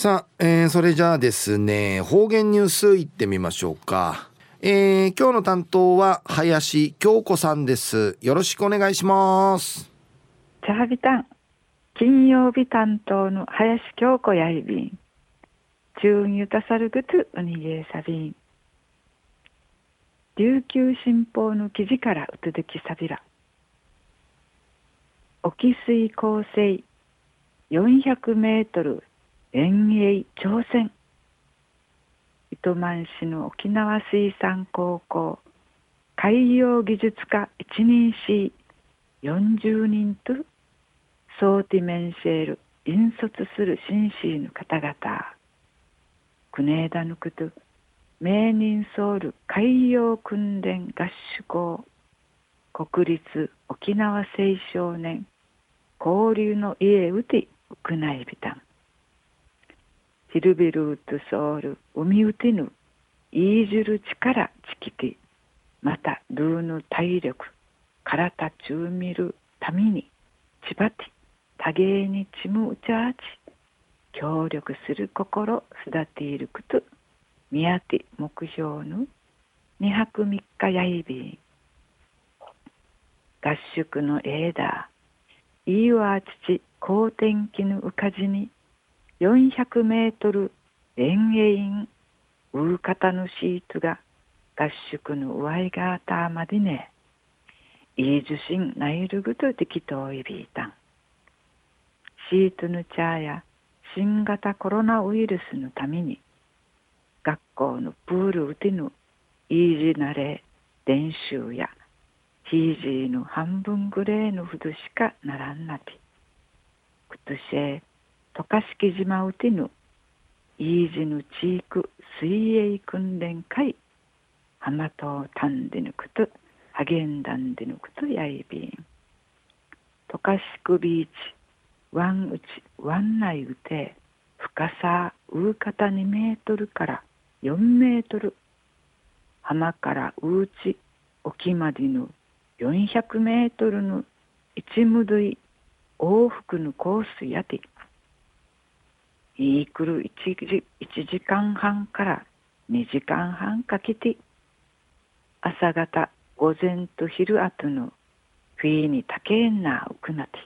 さあ、えー、それじゃあですね方言ニュースいってみましょうか、えー、今日の担当は林京子さんです。よろしくお願いします。チャービタン金曜日担当の林京子やいびん。中ゆたさるぐつうにげさびん。琉球新報の記事からうつづきさびら。沖水構成400メートル遠泳挑戦。糸満市の沖縄水産高校海洋技術科一人し40人とソーティメンシェール引率する紳士の方々。国枝のこと名人ソウル海洋訓練合宿校国立沖縄青少年交流の家うてウクナイビタンヒルビルートソウル海うてぬイージュル力チキティまたルーヌ体力体中見るためにちばて多芸にちむうちゃち協力する心育ていること宮手目標の二泊三日やいびん合宿の枝いいわ父高天気のうかじに400メートル遠泳院ウーカタのシートが合宿の上いがあたまでね。いい受信ナイルグと適当いびいたんシートのチャーや新型コロナウイルスのために学校のプールうてぬイージナレ練習やヒージーの半分ぐらいのほどしかならんなてくとしえ渡嘉敷島うてぬイージヌ地域水泳訓練会浜島たんでぬくと励んだんでぬくとやいびん渡嘉敷ビーチ湾内湾内うて深さうかた2メートルから4メートル浜からうち沖までの400メートルの一無類往復のコースやていいくる 1, 時1時間半から2時間半かけて朝方午前と昼後のフィーにたけんなうくなて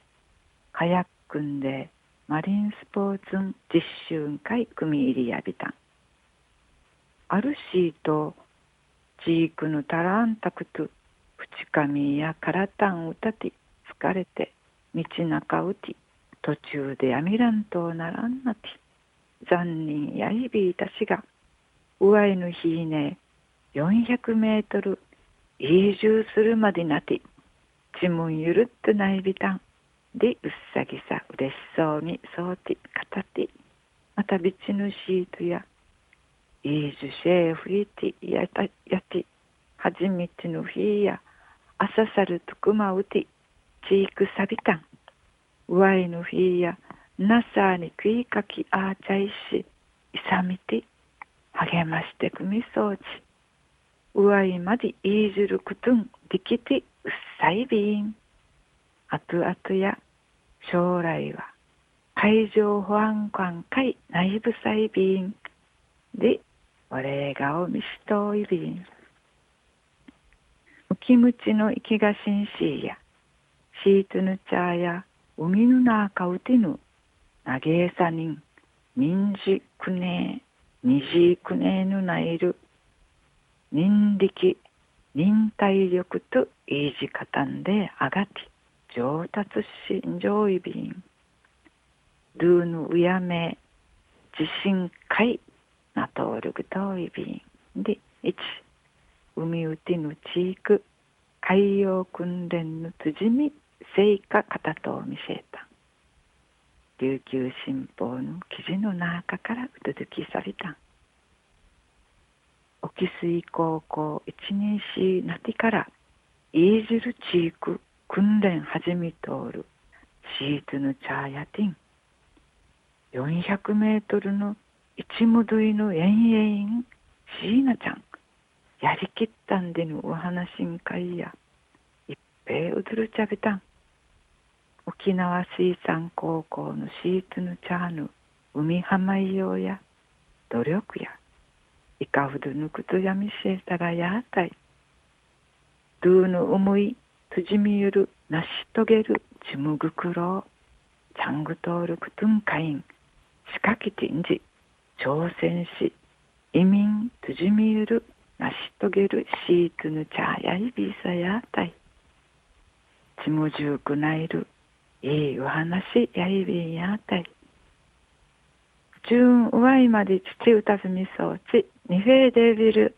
カヤックんでマリンスポーツン実習会組入りやびたん。あるしとチークのタランタクトプチカミやカラタンうたて疲れて道中うて途中でやみらんとならんなて。残忍やいびいたしが上いの日ね400メートル移住するまでなてちむんゆるってないびたんでうっさぎさうれしそうにそうて語ってまた別のシートやイージュシェーフリティやたやて初めての日や朝ささるとくまうてチークサビタンワイの日やなさに食いかきあーちゃいしいさみて励ましてくみそうち。うわいまでいいじるくとんできてうっさいびん。あとあとや将来は海上保安官会内部裁便でお礼がおみしといびん。浮きむちの生きがしんしや、シートぬちゃや、海ぬなあかうてぬ、なげさにん、にんじくねえ、にじくねえぬないる、人力、忍耐力といいじかたんであがて、上達しん上位便。ルーヌうやめ、地震会なとおるぐといびんで1海うてぬ地域海洋訓練のつじみ成果方と見せ琉球新報の記事の中からうつづきされた。沖水高校一年しなてからイージル地域訓練始めとおるシートのチャーヤティン。400メートルの一無類の遠々椎名ちゃん。やりきったんでのお話ん会や一平うずるちゃべたん。沖縄水産高校のシーツのチャーヌ海浜いようや努力やいかふどぬくとやみせえたらやあたいドゥーの思いつじみゆる成し遂げるちむぐくろうちゃんぐとおるくとんかいんしかきちんじ挑戦し移民つじみゆる成し遂げるシートぬちゃやいびさやあたいちむじゅうくないるいいお話やいびんやあたいジューンうわいまで父歌ふみそうち。ニフェーデビル。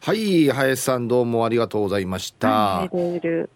はい林さんどうもありがとうございました、ニフェーデビル